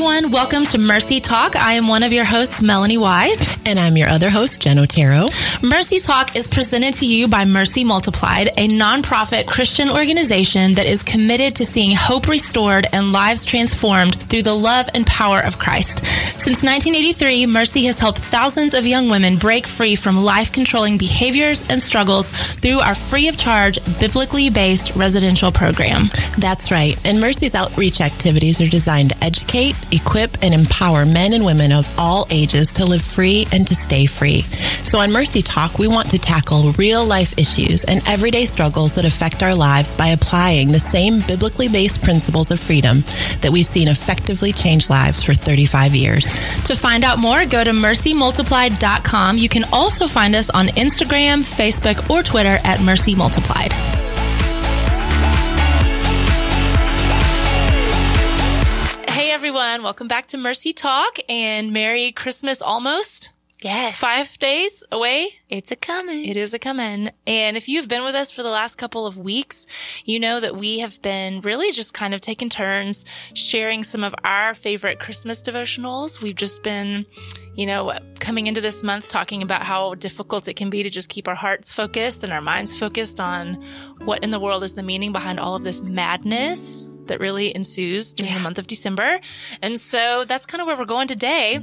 everyone. Welcome to Mercy Talk. I am one of your hosts, Melanie Wise. And I'm your other host, Jen Otero. Mercy Talk is presented to you by Mercy Multiplied, a nonprofit Christian organization that is committed to seeing hope restored and lives transformed through the love and power of Christ. Since 1983, Mercy has helped thousands of young women break free from life controlling behaviors and struggles through our free of charge, biblically based residential program. That's right. And Mercy's outreach activities are designed to educate, equip, and empower men and women of all ages to live free and to stay free. So on Mercy Talk, we want to tackle real life issues and everyday struggles that affect our lives by applying the same biblically based principles of freedom that we've seen effectively change lives for 35 years. To find out more, go to mercymultiplied.com. You can also find us on Instagram, Facebook, or Twitter at Mercy Multiplied. Everyone, welcome back to Mercy Talk and Merry Christmas almost. Yes. Five days away. It's a coming. It is a coming. And if you've been with us for the last couple of weeks, you know that we have been really just kind of taking turns sharing some of our favorite Christmas devotionals. We've just been, you know, coming into this month talking about how difficult it can be to just keep our hearts focused and our minds focused on what in the world is the meaning behind all of this madness that really ensues during the month of December. And so that's kind of where we're going today.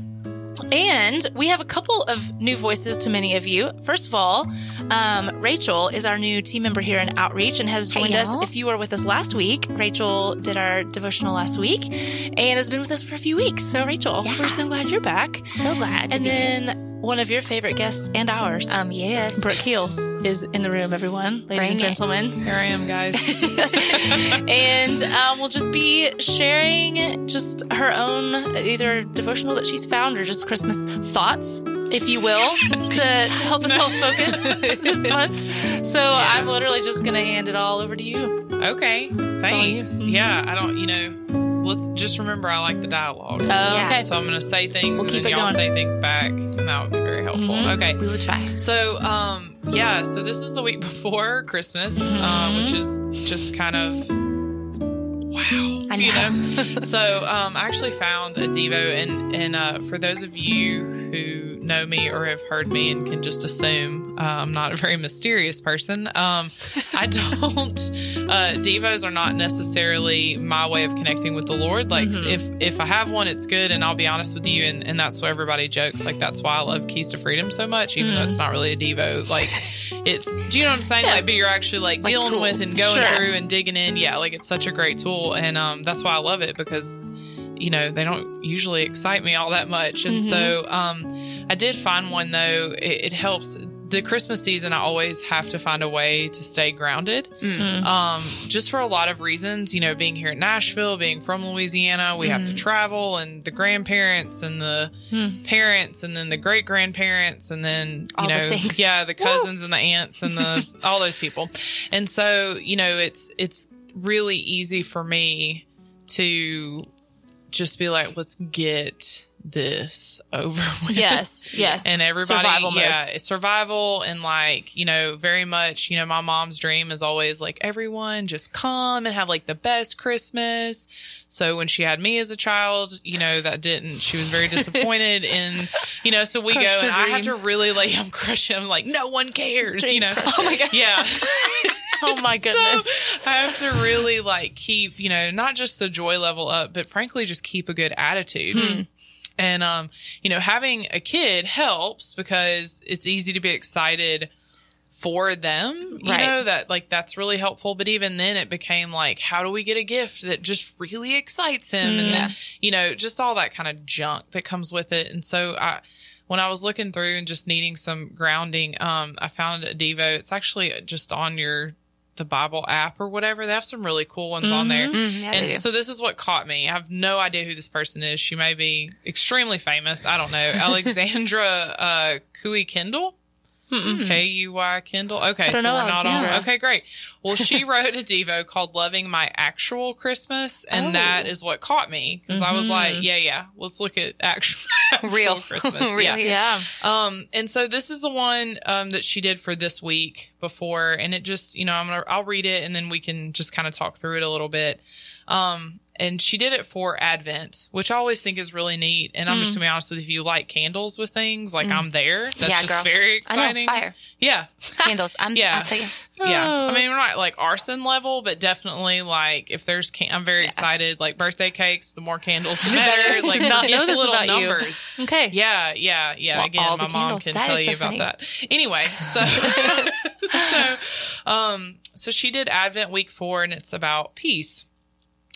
And we have a couple of new voices to many of you. First of all, um, Rachel is our new team member here in Outreach and has joined us. If you were with us last week, Rachel did our devotional last week and has been with us for a few weeks. So, Rachel, Yeah. we're so glad you're back. So glad. To And then one of your favorite guests and ours, um, yes. Brooke Heels, is in the room, everyone, ladies Bring and it. gentlemen. Here I am, guys. and um, we'll just be sharing just her own either devotional that she's found or just Christmas thoughts, if you will, to, to help us all focus this month. So I'm literally just going to hand it all over to you. Okay, thanks. you. Yeah, I don't, you know, let's just remember I like the dialogue. Oh, okay. So I'm going to say things We'll and keep then it y'all going. say things back, and that would be very helpful. Mhm. Okay. we will try. So, um, yeah, so this is the week before Christmas, Mm-hmm. uh, which is just kind of wow, I you know. know. so, um, I actually found a Devo, and and uh, for those of you who know me or have heard me and can just assume uh, I'm not a very mysterious person, um, I don't. Uh, Devos are not necessarily my way of connecting with the Lord. Like, Mm-hmm. if if I have one, it's good, and I'll be honest with you, and and that's why everybody jokes. Like, that's why I love Keys to Freedom so much, even though it's not really a Devo. Like, it's. Do you know what I'm saying? Mm-hmm. Yeah. Like, but you're actually like, Like dealing with and going Sure. through and digging in. Yeah, like it's such a great tool, and um, that's why I love it because you know they don't usually excite me all that much. And so um i did find one though. It, it helps. The christmas season i always have to find a way to stay grounded. Um just for a lot of reasons you know being here in nashville being from louisiana we have to travel and the grandparents and the parents and then the great grandparents and then you All know things. yeah the cousins and the aunts and the all those people. And so you know it's it's really easy for me to just be like, let's get this over with. Yes, yes. And everybody, Survival mode. yeah, it's survival and like, you know, very much, you know, my mom's dream is always like, everyone just come and have like the best Christmas. So when she had me as a child, you know, that didn't, she was very disappointed in, you know, so we Crushed go and I have to really like, I'm crushing, I'm like, no one cares, you know. Oh my God. Yeah. oh my goodness. So I have to really like keep, you know, not just the joy level up, but frankly, just keep a good attitude. Hmm. And, um, you know, having a kid helps because it's easy to be excited for them, you Right. know, that like that's really helpful. But even then it became like, how do we get a gift that just really excites him? And then, you know, just all that kind of junk that comes with it. And so I, when I was looking through and just needing some grounding, um, I found a Devo. It's actually just on your the Bible app or whatever. They have some really cool ones on there. Mm, yeah, and so this is what caught me. I have no idea who this person is. She may be extremely famous. I don't know. Alexandra uh, Kui Kindle. K U Y Kindle. Okay, so know we're not on. Okay, great. Well, she wrote a Devo called "Loving My Actual Christmas," and Oh. that is what caught me because I was like, "Yeah, yeah, let's look at actual, actual Real. Christmas." Yeah. Yeah. Um, and so this is the one um, that she did for this week before, and it just, you know, I'm gonna, I'll read it, and then we can just kind of talk through it a little bit. Um, and she did it for Advent, which I always think is really neat. And I'm just gonna be honest with you, if you like candles with things, like I'm there. That's yeah, just girl. very I exciting. know, fire. Yeah. Candles. I'm, Yeah. I'll tell you. Yeah. I mean, we're not like arson level, but definitely like if there's, can- I'm very excited. Like birthday cakes, the more candles, the better. like not know the this little about you. numbers. Okay. Yeah, yeah, yeah. Well, Again, my mom candles. can That tell you so about funny. that. Anyway, so so um so she did Advent week 4 and it's about peace.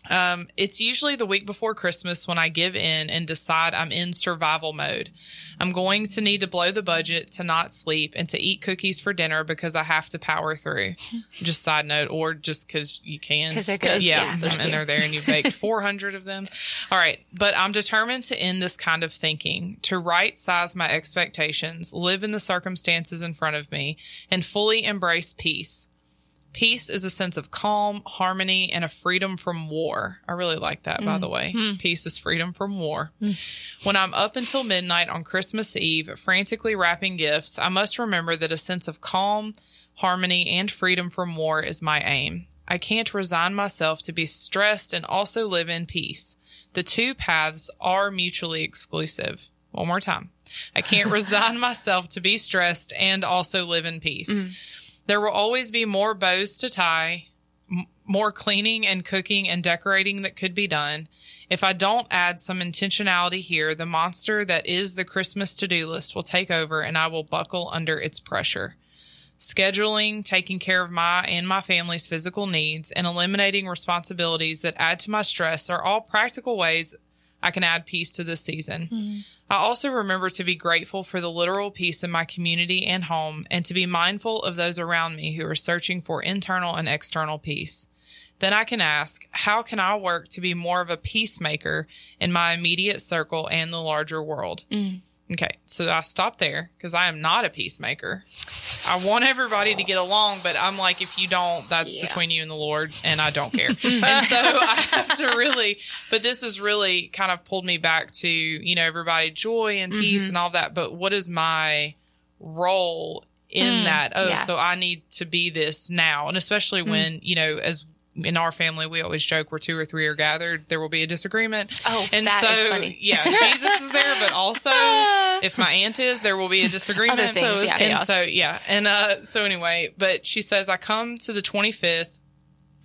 Um, it's usually the week before Christmas when I give in and decide I'm in survival mode. I'm going to need to blow the budget to not sleep and to eat cookies for dinner because I have to power through. just side note, or just because you can. 'Cause they're good. Yeah, Yeah, and they're there and you baked 400 of them. All right. But I'm determined to end this kind of thinking, to right size my expectations, live in the circumstances in front of me, and fully embrace peace. Peace is a sense of calm, harmony, and a freedom from war. I really like that, by mm. the way. Hmm. Peace is freedom from war. Hmm. When I'm up until midnight on Christmas Eve, frantically wrapping gifts, I must remember that a sense of calm, harmony, and freedom from war is my aim. I can't resign myself to be stressed and also live in peace. The two paths are mutually exclusive. One more time. I can't resign myself to be stressed and also live in peace. Mm. There will always be more bows to tie, m- more cleaning and cooking and decorating that could be done. If I don't add some intentionality here, the monster that is the Christmas to do list will take over and I will buckle under its pressure. Scheduling, taking care of my and my family's physical needs, and eliminating responsibilities that add to my stress are all practical ways I can add peace to this season. Hmm. I also remember to be grateful for the literal peace in my community and home and to be mindful of those around me who are searching for internal and external peace. Then I can ask, how can I work to be more of a peacemaker in my immediate circle and the larger world? Hmm. Okay, so I stopped there because I am not a peacemaker. I want everybody to get along, but I'm like, if you don't, that's Yeah. between you and the Lord, and I don't care. and so I have to really, but this has really kind of pulled me back to, you know, everybody joy and peace mm-hmm. and all that. But what is my role in mm, that? Oh, yeah. so I need to be this now. And especially mm. when, you know, as in our family, we always joke where two or three are gathered, there will be a disagreement. Oh, and that so, is funny. yeah, Jesus is there, but also if my aunt is, there will be a disagreement. Other things, So yeah. And chaos. so, yeah. And uh, so, anyway, but she says, I come to the 25th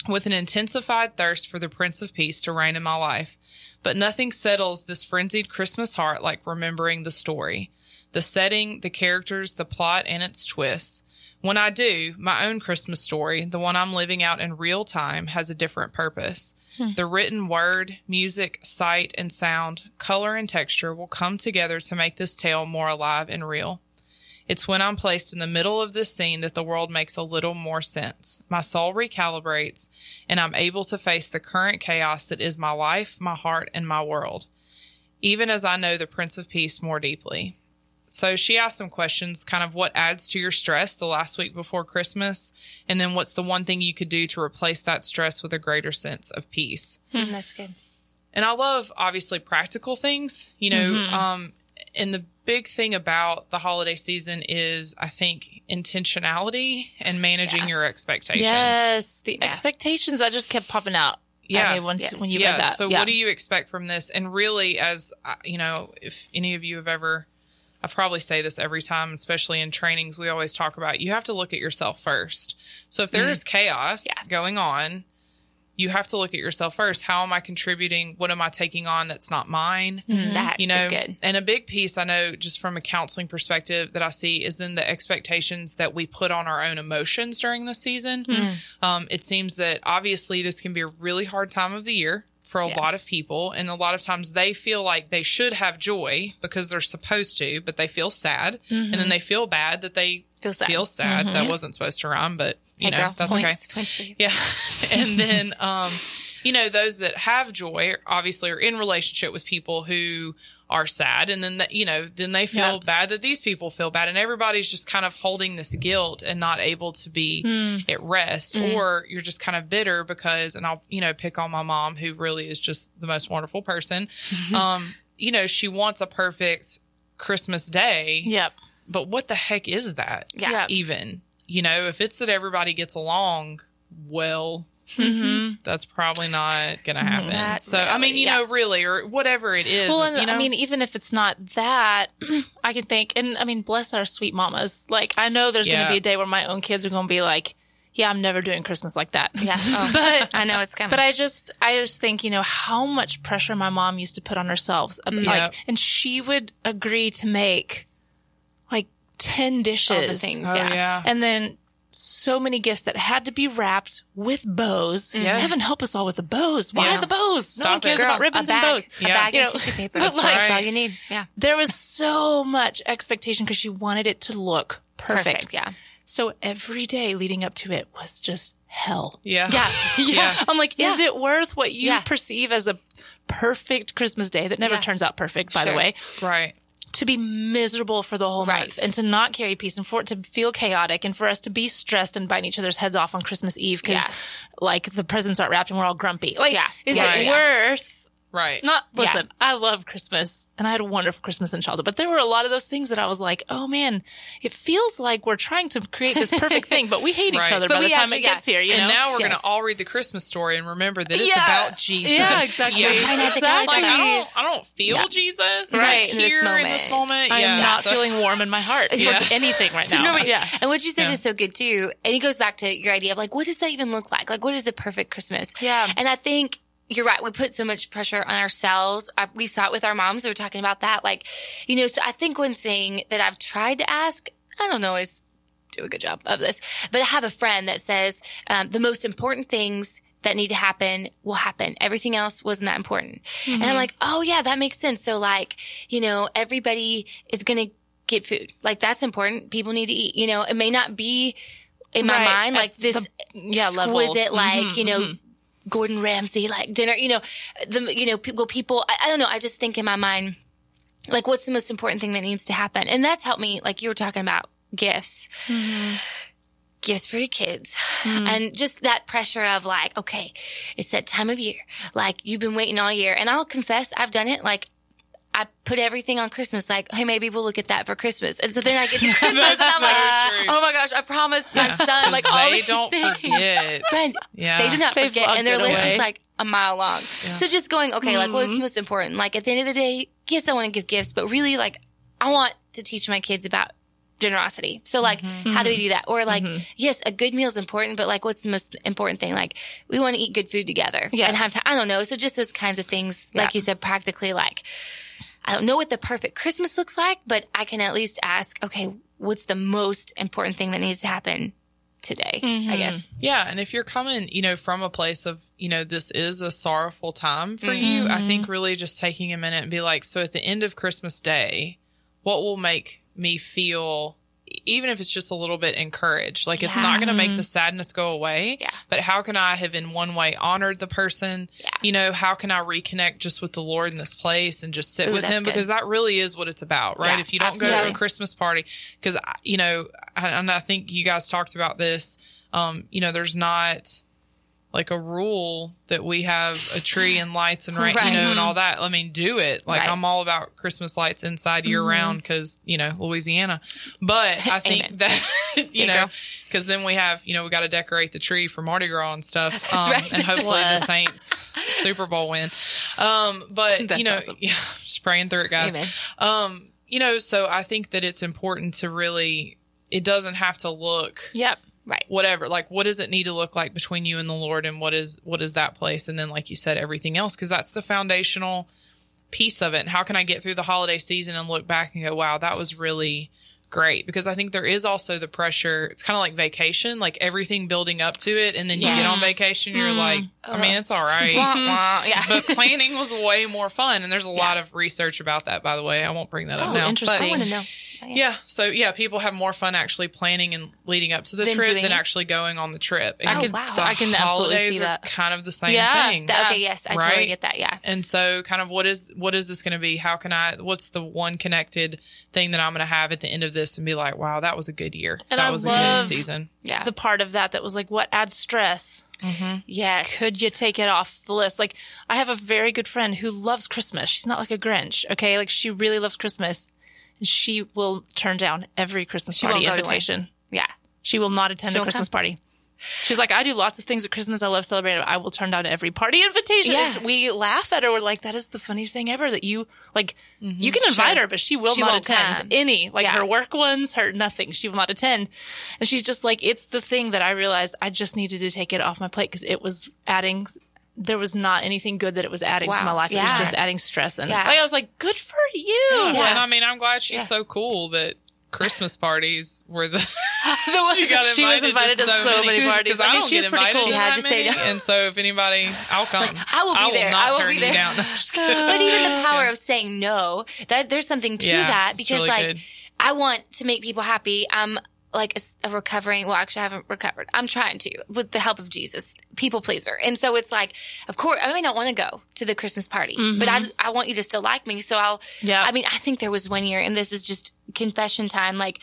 with an intensified thirst for the Prince of Peace to reign in my life. But nothing settles this frenzied Christmas heart like remembering the story, the setting, the characters, the plot, and its twists. When I do, my own Christmas story, the one I'm living out in real time, has a different purpose. Hmm. The written word, music, sight, and sound, color, and texture will come together to make this tale more alive and real. It's when I'm placed in the middle of this scene that the world makes a little more sense. My soul recalibrates, and I'm able to face the current chaos that is my life, my heart, and my world, even as I know the Prince of Peace more deeply. So she asked some questions, kind of what adds to your stress the last week before Christmas, and then what's the one thing you could do to replace that stress with a greater sense of peace. Mm, that's good. And I love obviously practical things, you know, um, and the big thing about the holiday season is I think intentionality and managing Yeah. your expectations. Yes, the expectations that just kept popping out. Yeah. at me once Yes. when you yeah. read that. So yeah. what do you expect from this? And really, as uh, you know, if any of you have ever, I probably say this every time, especially in trainings, we always talk about you have to look at yourself first. So if Mm-hmm. there is chaos going on, you have to look at yourself first. How am I contributing? What am I taking on that's not mine? Mm-hmm. That you know is good. and a big piece i know just from a counseling perspective that i see is then the expectations that we put on our own emotions during the season um, it seems that obviously this can be a really hard time of the year for a Yeah. lot of people and a lot of times they feel like they should have joy because they're supposed to but they feel sad and then they feel bad that they Feel sad. feel sad that wasn't supposed to rhyme but you Hey, know girl, that's points, okay Points for you. yeah. and then, um, you know, those that have joy obviously are in relationship with people who are sad. And then, that, you know, then they feel Yeah. bad that these people feel bad. And everybody's just kind of holding this guilt and not able to be at rest. Or you're just kind of bitter because, and I'll, you know, pick on my mom, who really is just the most wonderful person. um, you know, she wants a perfect Christmas day Yep. but what the heck is that? Yeah. Even, you know, if it's that everybody gets along well, Mm-hmm. Mm-hmm. that's probably not gonna mm-hmm. happen. Not so I mean, you yeah. know, really, or whatever it is. Well, and you know? I mean, even if it's not that, I can think, and I mean, bless our sweet mamas. Like, I know there's going to be a day where my own kids are going to be like, yeah, I'm never doing Christmas like that. Yeah. Oh, But I know it's coming. But I just, I just think, you know, how much pressure my mom used to put on herself. Mm. Like, Yep. and she would agree to make like 10 dishes. things. oh yeah. yeah, And then so many gifts that had to be wrapped with bows. Yes. Heaven help us all with the bows. Why Yeah. the bows? no one cares it. Girl, about ribbons a bag, and bows. A Yeah. bag You and know, tissue paper. but That's, like- that's all you need. Yeah. There was so much expectation because she wanted it to look perfect. Perfect. Yeah. So every day leading up to it was just hell. yeah, Yeah. yeah. I'm like, is Yeah. it worth what you Yeah. perceive as a perfect Christmas day that never Yeah. turns out perfect, by Sure. the way, right. To be miserable for the whole Right. month and to not carry peace and for it to feel chaotic and for us to be stressed and biting each other's heads off on Christmas Eve because Yeah. like the presents aren't wrapped and we're all grumpy. Like, Yeah. is Yeah, it worth Right. not Yeah. listen, I love Christmas and I had a wonderful Christmas in childhood, but there were a lot of those things that I was like, oh man, it feels like we're trying to create this perfect thing, but we hate each other But by the time actually- it gets here, you and know? now we're Yes. gonna all read the Christmas story and remember that it's Yeah. about Jesus. Yeah, exactly. Yeah. Try not to Exactly. Like, I don't, I don't feel Yeah. Jesus Right. In this here in this moment. I'm yeah, not so- feeling warm in my heart towards Yeah. anything right So now. nobody- yeah. And what you said Yeah. is so good too. And it goes back to your idea of like, what does that even look like? Like, what is the perfect Christmas? Yeah. And I think you're right. We put so much pressure on ourselves. I, we saw it with our moms. We were talking about that. Like, you know, so I think one thing that I've tried to ask, I don't always do a good job of this, but I have a friend that says, um, the most important things that need to happen will happen. Everything else wasn't that important. And I'm mm-hmm. like, oh yeah, that makes sense. So like, you know, everybody is going to get food. Like that's important. People need to eat. You know, it may not be in my Right. mind like At this the- yeah, level. exquisite, like mm-hmm. you know, mm-hmm. Gordon Ramsay like dinner. You know, the you know people people. I, I don't know. I just think in my mind, like what's the most important thing that needs to happen, and that's helped me. Like you were talking about gifts. Mm-hmm. Gifts for your kids mm-hmm. and just that pressure of like, okay, it's that time of year. Like you've been waiting all year. And I'll confess, I've done it. Like I put everything on Christmas, like, hey, maybe we'll look at that for Christmas. And so then I get to Christmas and I'm like, so true. oh my gosh, I promised my son, like, all they these don't things. forget. Friend, Yeah. they do not They've forget, and their logged it list is like a mile long. So just going, okay, like what's mm-hmm. most important? Like at the end of the day, yes, I want to give gifts, but really, like, I want to teach my kids about generosity. So like, mm-hmm. how do we do that? Or like, mm-hmm. yes, a good meal is important, but like, what's the most important thing? Like, we want to eat good food together Yeah. and have time. I don't know. So just those kinds of things, like you said, practically, like, I don't know what the perfect Christmas looks like, but I can at least ask, okay, what's the most important thing that needs to happen today? I mm-hmm. guess. Yeah, and if you're coming, you know, from a place of, you know, this is a sorrowful time for mm-hmm. you, I think mm-hmm. really just taking a minute and be like, so at the end of Christmas Day, what will make me feel even if it's just a little bit encouraged. Like it's Yeah. not going to make the sadness go away, Yeah. but how can I have in one way honored the person? Yeah. You know, how can I reconnect just with the Lord in this place and just sit Ooh, with him good. because that really is what it's about, right? Yeah, if you don't go to a. Christmas party, because you know, and I think you guys talked about this. Um, you know, there's not like a rule that we have a tree and lights and Right. you know, and all that. I mean, do it. Like Right. I'm all about Christmas lights inside year round because you know Louisiana. But I think that you know because then we have you know we got to decorate the tree for Mardi Gras and stuff, um, right. and hopefully the Saints Super Bowl win. Um, but That's you know, awesome. yeah, just praying through it, guys. Um, you know, so I think that it's important to really. It doesn't have to look Yep. Right. whatever like what does it need to look like between you and the lord and what is what is that place and then like you said everything else because that's the foundational piece of it and how can i get through the holiday season and look back and go wow that was really great because i think there is also the pressure it's kind of like vacation like everything building up to it and then you get on vacation you're hmm. like i mean it's all right. Yeah. but planning was way more fun and there's a lot of research about that by the way i won't bring that up Oh, now interesting. I want to know. Oh, yeah. So yeah, people have more fun actually planning and leading up to the Than trip than it? actually going on the trip. I And oh, could, wow. so I can absolutely holidays see are that. kind of the same Yeah. thing. That, okay. Yes, I totally Right. get that. Yeah. and so kind of what is what is this going to be? How can I what's the one connected thing that I'm going to have at the end of this and be like, wow, that was a good year. And that I was a love good season. Yeah. The part of that that was like, what adds stress? Mm-hmm. yes. Could you take it off the list? Like, I have a very good friend who loves Christmas. She's not like a Grinch, okay? Like, she really loves Christmas. And she will turn down every Christmas She party won't go to one. invitation. Yeah. She will not attend She a Christmas come. party. She's like, I do lots of things at Christmas. I love celebrating. I will turn down every party invitation. Yeah. We laugh at her. We're like, that is the funniest thing ever that you, like, mm-hmm. you can invite Sure. her, but she will She not attend come. any, like Yeah. her work ones, her nothing. She will not attend. And she's just like, it's the thing that I realized I just needed to take it off my plate because it was adding, there was not anything good that it was adding to my life. It was just adding stress. And Yeah. like, I was like, good for you. Yeah. And I mean, I'm glad she's Yeah. so cool that Christmas parties were the. one- she got she was invited, invited to so many parties. Because I I, mean, don't she get pretty invited cool. to She had that to say many, no. and so if anybody, I'll come. I will be there. not I will turn be there. down. No, I'm just kidding. but even the power of saying no, that there's something to Yeah, that because really like good. I want to make people happy. I'm like a recovering, well, actually I haven't recovered. I'm trying to with the help of Jesus, people pleaser. And so it's like, of course, I may not want to go to the Christmas party, mm-hmm. but I, I want you to still like me. So I'll, Yeah. I mean, I think there was one year and this is just confession time. Like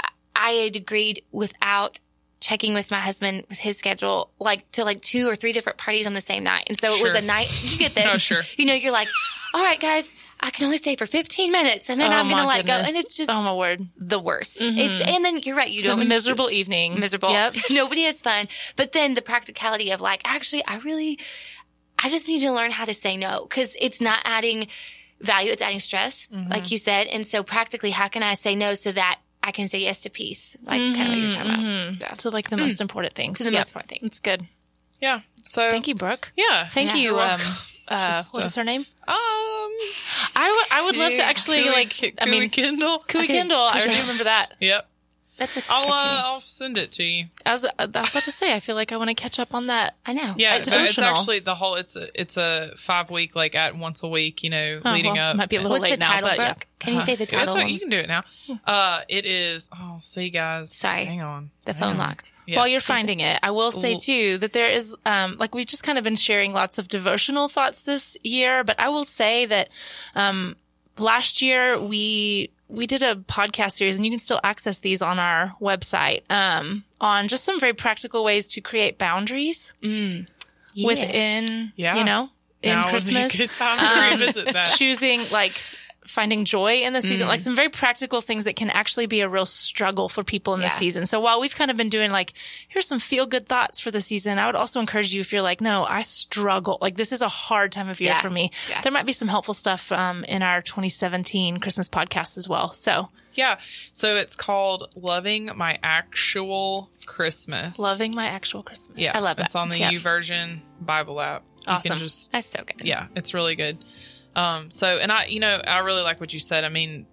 I- I had agreed without checking with my husband with his schedule, like to like two or three different parties on the same night. And so it was a night, you get this. Oh, sure. You know, you're like, all right, guys, I can only stay for 15 minutes and then Oh, I'm going to let go. And it's just oh my word. the worst. It's, and then you're right. You It's a don't miserable evening. miserable. Yep. Nobody has fun. But then the practicality of like, actually, I really, I just need to learn how to say no because it's not adding value. It's adding stress, Mm-hmm. like you said. And so practically, how can I say no so that I can say yes to peace? Like kind of what you're talking about. Yeah. To like the most important things. To the Yep. most important thing. It's good. Yeah. So Thank you, Brooke. Yeah. Thank Yeah. you. You're Um, uh, Just, what uh, is her name? Um. I would. I would love to actually Cooey- like. I mean, Kindle. Cooey Okay. Kindle. I remember that. Yep. That's a I'll uh. I'll send it to you. I was. uh, I was about to say. I feel like I want to catch up on that. I know. Yeah, Uh, it's actually the whole. It's a it's a five week like at once a week. You know, Oh, leading well, up. Might be a little What's late the now, title, but yeah. Can you say the Yeah, that's title? all- you can do it now. Uh, it is. Oh, see, guys. Sorry. hang on. the Hang phone on. locked. Yeah. While you're finding it, I will say too that there is, um, like we've just kind of been sharing lots of devotional thoughts this year, but I will say that, um, last year we, we did a podcast series and you can still access these on our website, um, on just some very practical ways to create boundaries Yes. within, Yeah. you know, in Now would be a Christmas. good time to revisit that. choosing like finding joy in the season, Mm. like some very practical things that can actually be a real struggle for people in the season. So while we've kind of been doing like, here's some feel good thoughts for the season, I would also encourage you if you're like, no, I struggle. Like this is a hard time of year Yeah. for me. Yeah. There might be some helpful stuff um, in our 2017 Christmas podcast as well. So Yeah. So it's called Loving My Actual Christmas. loving my actual Christmas. Yeah. I love it. It's on the Yeah. U Version Bible app. You Awesome. can just That's so good. yeah, it's really good. Um, so, and I, you know, I really like what you said. I mean,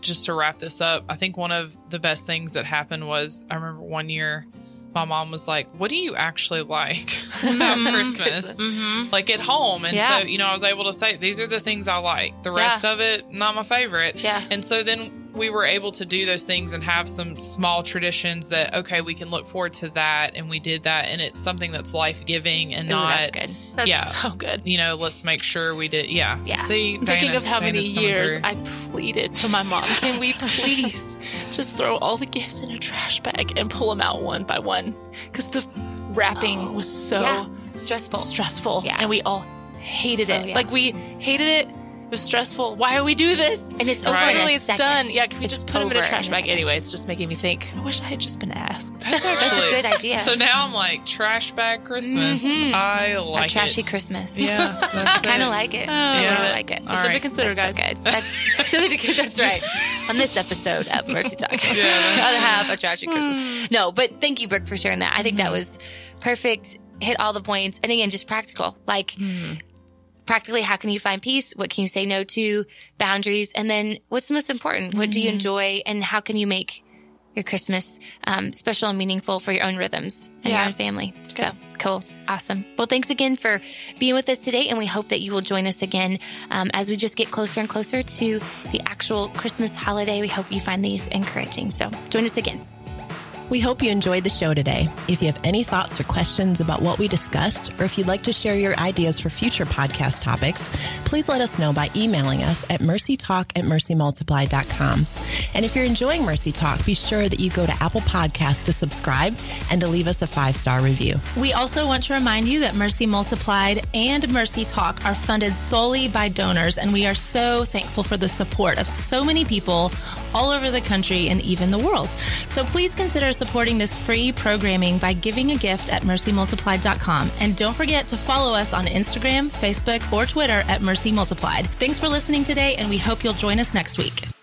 just to wrap this up, I think one of the best things that happened was I remember one year my mom was like, What do you actually like about Christmas? Like at home. And Yeah. so, you know, I was able to say, These are the things I like. The rest Yeah. of it, not my favorite. Yeah. And so then we were able to do those things and have some small traditions that, okay, we can look forward to that. And we did that. And it's something that's life giving and Ooh, not that's good. That's Yeah. so good. you know, let's make sure we did. Yeah. Yeah. See, Thinking of how many Dana's coming years through. I pleaded to my mom, can we please just throw all the gifts in a trash bag and pull them out one by one? Because the wrapping oh, was so yeah. Stressful. stressful Yeah. and we all hated oh, it. Oh, yeah. Like we hated it. It was stressful. Why are we do this? And it's Because over in a literally it's second. done. Yeah, can we It's just put them in a trash in a bag second. anyway? It's just making me think. I wish I had just been asked. That's actually a good idea. So now I'm like trash bag Christmas. I like it. trashy it. Christmas. Yeah, I kind of like it. Oh, I yeah. really like it. Something to right. consider, That's guys. so good. That's something to consider. That's right. On this episode of Mercy Talk, Yeah. other half a trashy Christmas. No, but thank you, Brooke, for sharing that. I think Mm-hmm. that was perfect. Hit all the points, and again, just practical. Like Mm-hmm. Practically, how can you find peace? What can you say no to? Boundaries, and then what's most important? What do Mm-hmm. you enjoy, and how can you make your Christmas um, special and meaningful for your own rhythms and your own family? So cool. Awesome. Well, thanks again for being with us today, and we hope that you will join us again um, as we just get closer and closer to the actual Christmas holiday. We hope you find these encouraging. So join us again. We hope you enjoyed the show today. If you have any thoughts or questions about what we discussed, or if you'd like to share your ideas for future podcast topics, please let us know by emailing us at mercytalk at mercymultiplied.com. And if you're enjoying Mercy Talk, be sure that you go to Apple Podcasts to subscribe and to leave us a five star review. We also want to remind you that Mercy Multiplied and Mercy Talk are funded solely by donors, and we are so thankful for the support of so many people all over the country and even the world. So please consider supporting this free programming by giving a gift at mercymultiplied.com. And don't forget to follow us on Instagram, Facebook, or Twitter at Mercy Multiplied. Thanks for listening today, and we hope you'll join us next week.